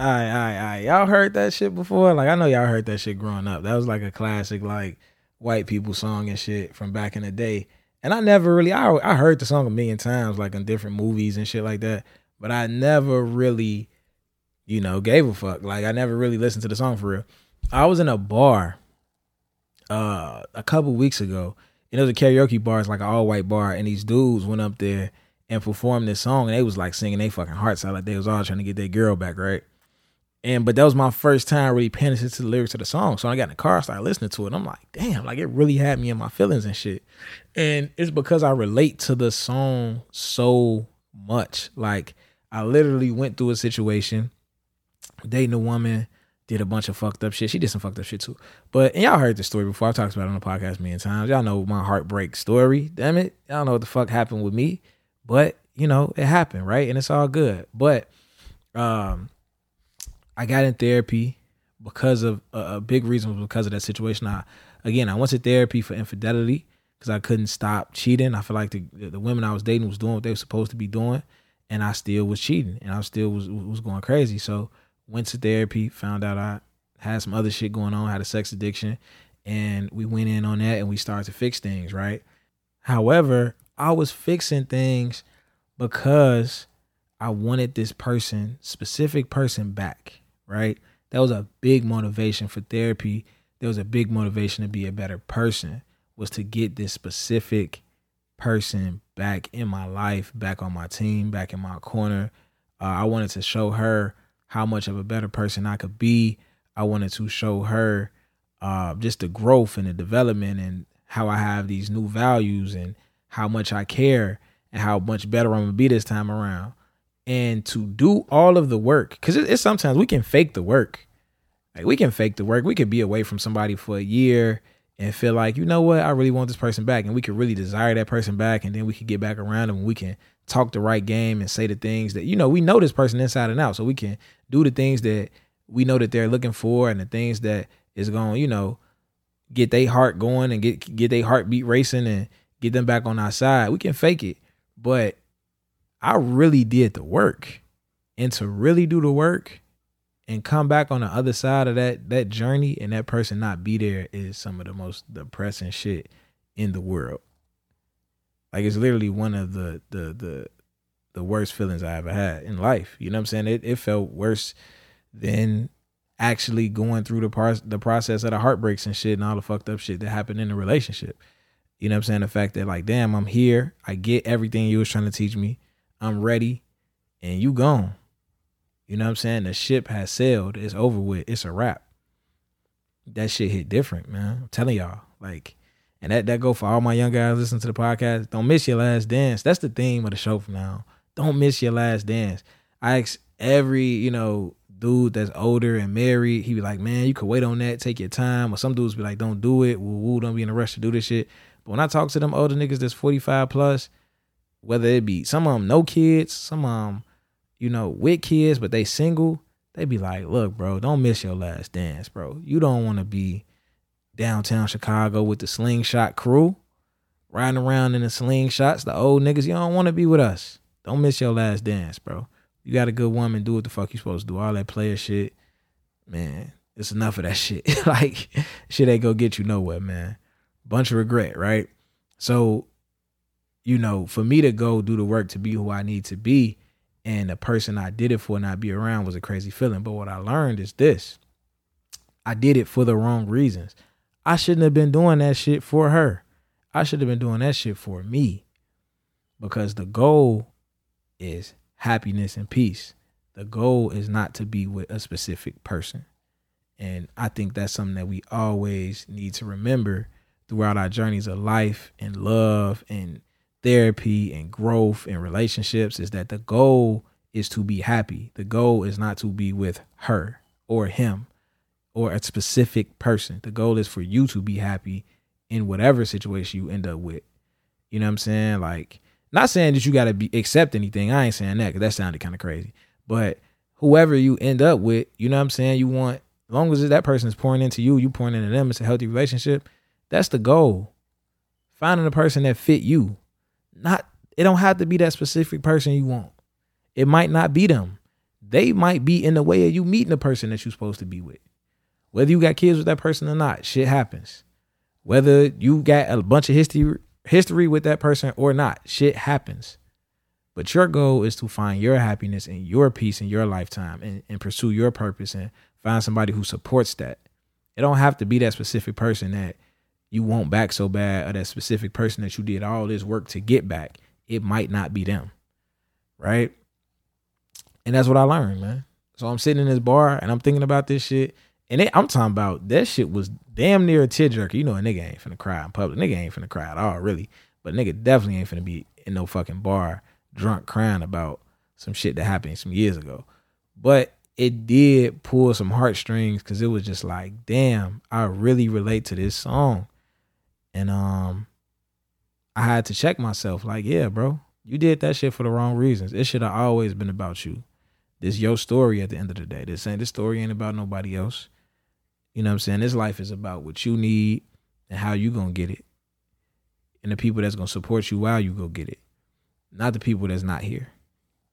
Alright, alright, alright. Y'all heard that shit before? Like I know y'all heard that shit growing up. That was like a classic like white people song and shit from back in the day. And I never really I I heard the song a million times like in different movies and shit like that, but I never really you know gave a fuck. Like I never really listened to the song for real. I was in a bar uh a couple weeks ago. And it was a karaoke bar, it's like an all white bar, and these dudes went up there and performed this song and they was like singing they fucking hearts out like they was all trying to get their girl back, right? And but that was my first time really paying attention to the lyrics of the song. So I got in the car, I started listening to it. I'm like, damn, like it really had me in my feelings and shit. And it's because I relate to the song so much. Like I literally went through a situation, dating a woman, did a bunch of fucked up shit. She did some fucked up shit too. But y'all heard the story before. I've talked about it on the podcast many times. Y'all know my heartbreak story. Damn it. Y'all know what the fuck happened with me. But, you know, it happened, right? And it's all good. But um I got in therapy because of uh, a big reason was because of that situation. I again, I went to therapy for infidelity because I couldn't stop cheating. I feel like the the women I was dating was doing what they were supposed to be doing, and I still was cheating, and I still was was going crazy. So went to therapy, found out I had some other shit going on, had a sex addiction, and we went in on that and we started to fix things, right? However, I was fixing things because I wanted this person, specific person back right? That was a big motivation for therapy. There was a big motivation to be a better person was to get this specific person back in my life, back on my team, back in my corner. Uh, I wanted to show her how much of a better person I could be. I wanted to show her uh, just the growth and the development and how I have these new values and how much I care and how much better I'm gonna be this time around and to do all of the work because it, it's sometimes we can fake the work. Like we can fake the work. We could be away from somebody for a year and feel like you know what? I really want this person back and we could really desire that person back and then we could get back around them and we can talk the right game and say the things that you know we know this person inside and out so we can do the things that we know that they're looking for and the things that is going you know get their heart going and get get their heartbeat racing and get them back on our side. We can fake it but I really did the work. And to really do the work and come back on the other side of that that journey and that person not be there is some of the most depressing shit in the world. Like it's literally one of the the the the worst feelings I ever had in life. You know what I'm saying? It it felt worse than actually going through the par- the process of the heartbreaks and shit and all the fucked up shit that happened in the relationship. You know what I'm saying? The fact that like, damn, I'm here. I get everything you was trying to teach me. I'm ready, and you gone. You know what I'm saying? The ship has sailed. It's over with. It's a wrap. That shit hit different, man. I'm telling y'all. Like, and that that go for all my young guys listening to the podcast. Don't miss your last dance. That's the theme of the show from now. Don't miss your last dance. I ask every, you know, dude that's older and married, he be like, man, you could wait on that, take your time. Or some dudes be like, don't do it. Woo woo, don't be in a rush to do this shit. But when I talk to them older niggas that's 45 plus, whether it be some of them no kids, some of them, you know, with kids, but they single, they be like, look, bro, don't miss your last dance, bro. You don't want to be downtown Chicago with the slingshot crew, riding around in the slingshots, the old niggas. You don't want to be with us. Don't miss your last dance, bro. You got a good woman, do what the fuck you supposed to do. All that player shit, man, it's enough of that shit. like, shit ain't gonna get you nowhere, man. Bunch of regret, right? So you know, for me to go do the work to be who I need to be and the person I did it for not be around was a crazy feeling. But what I learned is this I did it for the wrong reasons. I shouldn't have been doing that shit for her. I should have been doing that shit for me because the goal is happiness and peace. The goal is not to be with a specific person. And I think that's something that we always need to remember throughout our journeys of life and love and therapy and growth and relationships is that the goal is to be happy. The goal is not to be with her or him or a specific person. The goal is for you to be happy in whatever situation you end up with. You know what I'm saying? Like, not saying that you got to be accept anything. I ain't saying that because that sounded kind of crazy. But whoever you end up with, you know what I'm saying? You want, as long as that person is pouring into you, you pouring into them. It's a healthy relationship. That's the goal. Finding a person that fit you not it don't have to be that specific person you want. It might not be them. they might be in the way of you meeting the person that you're supposed to be with. Whether you got kids with that person or not, shit happens. Whether you got a bunch of history history with that person or not, shit happens. But your goal is to find your happiness and your peace in your lifetime and, and pursue your purpose and find somebody who supports that. It don't have to be that specific person that you want back so bad or that specific person that you did all this work to get back. It might not be them. Right? And that's what I learned, man. So I'm sitting in this bar and I'm thinking about this shit. And it, I'm talking about that shit was damn near a tearjerker. You know, a nigga ain't finna cry in public. Nigga ain't finna cry at all, really. But nigga definitely ain't finna be in no fucking bar drunk crying about some shit that happened some years ago. But it did pull some heartstrings because it was just like, damn, I really relate to this song. And um I had to check myself, like, yeah, bro, you did that shit for the wrong reasons. It should have always been about you. This your story at the end of the day. This ain't this story ain't about nobody else. You know what I'm saying? This life is about what you need and how you gonna get it. And the people that's gonna support you while you go get it not the people that's not here.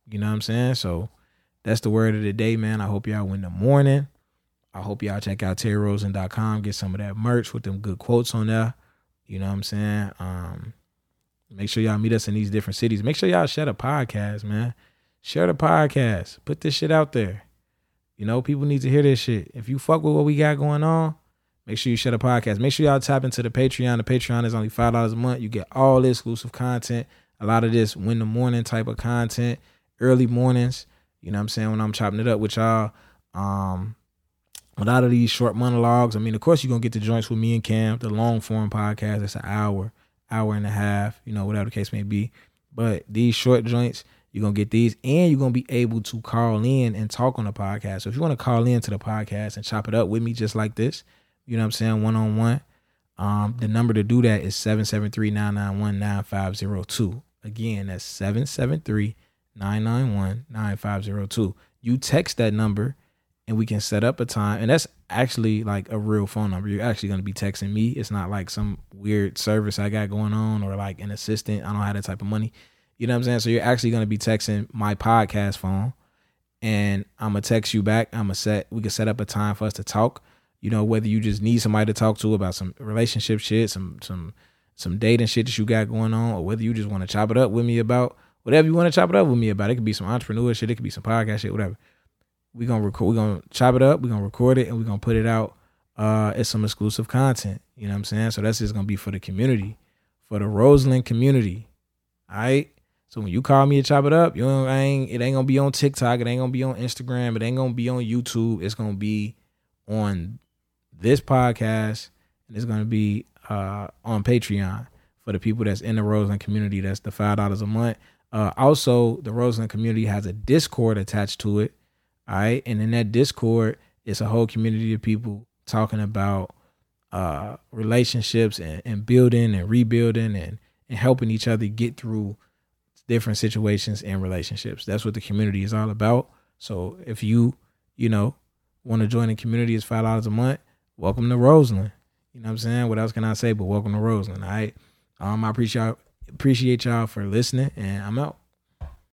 You know what I'm saying? So that's the word of the day, man. I hope y'all win the morning. I hope y'all check out terryroseland.com, get some of that merch with them good quotes on there. You know what I'm saying? Um, make sure y'all meet us in these different cities. Make sure y'all share the podcast, man. Share the podcast. Put this shit out there. You know, people need to hear this shit. If you fuck with what we got going on, make sure you share the podcast. Make sure y'all tap into the Patreon. The Patreon is only five dollars a month. You get all exclusive content a lot of this win the morning type of content, early mornings. You know what I'm saying? When I'm chopping it up with y'all. Um, a lot of these short monologues. I mean, of course, you're gonna get the joints with me and Kam, the long form podcast. It's an hour, hour and a half, you know, whatever the case may be. But these short joints, you're gonna get these, and you're gonna be able to call in and talk on the podcast. So if you want to call in to the podcast and chop it up with me just like this, you know what I'm saying, one on one. Um, the number to do that is 773-991-9502. Again, that's 773 991 9502. You text that number and we can set up a time. And that's actually like a real phone number. You're actually going to be texting me. It's not like some weird service I got going on or like an assistant. I don't have that type of money. You know what I'm saying? So you're actually going to be texting my podcast phone and I'm to text you back. I'm to set, we can set up a time for us to talk. You know, whether you just need somebody to talk to about some relationship shit, some, some, some dating shit that you got going on, or whether you just want to chop it up with me about whatever you want to chop it up with me about. It could be some entrepreneur shit, it could be some podcast shit, whatever. We're gonna record we're gonna chop it up, we're gonna record it, and we're gonna put it out uh as some exclusive content. You know what I'm saying? So that's just gonna be for the community, for the Roseland community. All right. So when you call me to chop it up, you know, I ain't, it ain't gonna be on TikTok, it ain't gonna be on Instagram, it ain't gonna be on YouTube. It's gonna be on this podcast, and it's gonna be uh, on Patreon for the people that's in the Roseland community. That's the five dollars a month. Uh, also, the Roseland community has a Discord attached to it. All right, and in that Discord, it's a whole community of people talking about uh, relationships and, and building and rebuilding and and helping each other get through different situations and relationships. That's what the community is all about. So if you, you know, want to join the community, it's five dollars a month. Welcome to Roseland. You know what I'm saying? What else can I say? But welcome to Roseland. All right. Um, I appreciate y'all, appreciate y'all for listening, and I'm out.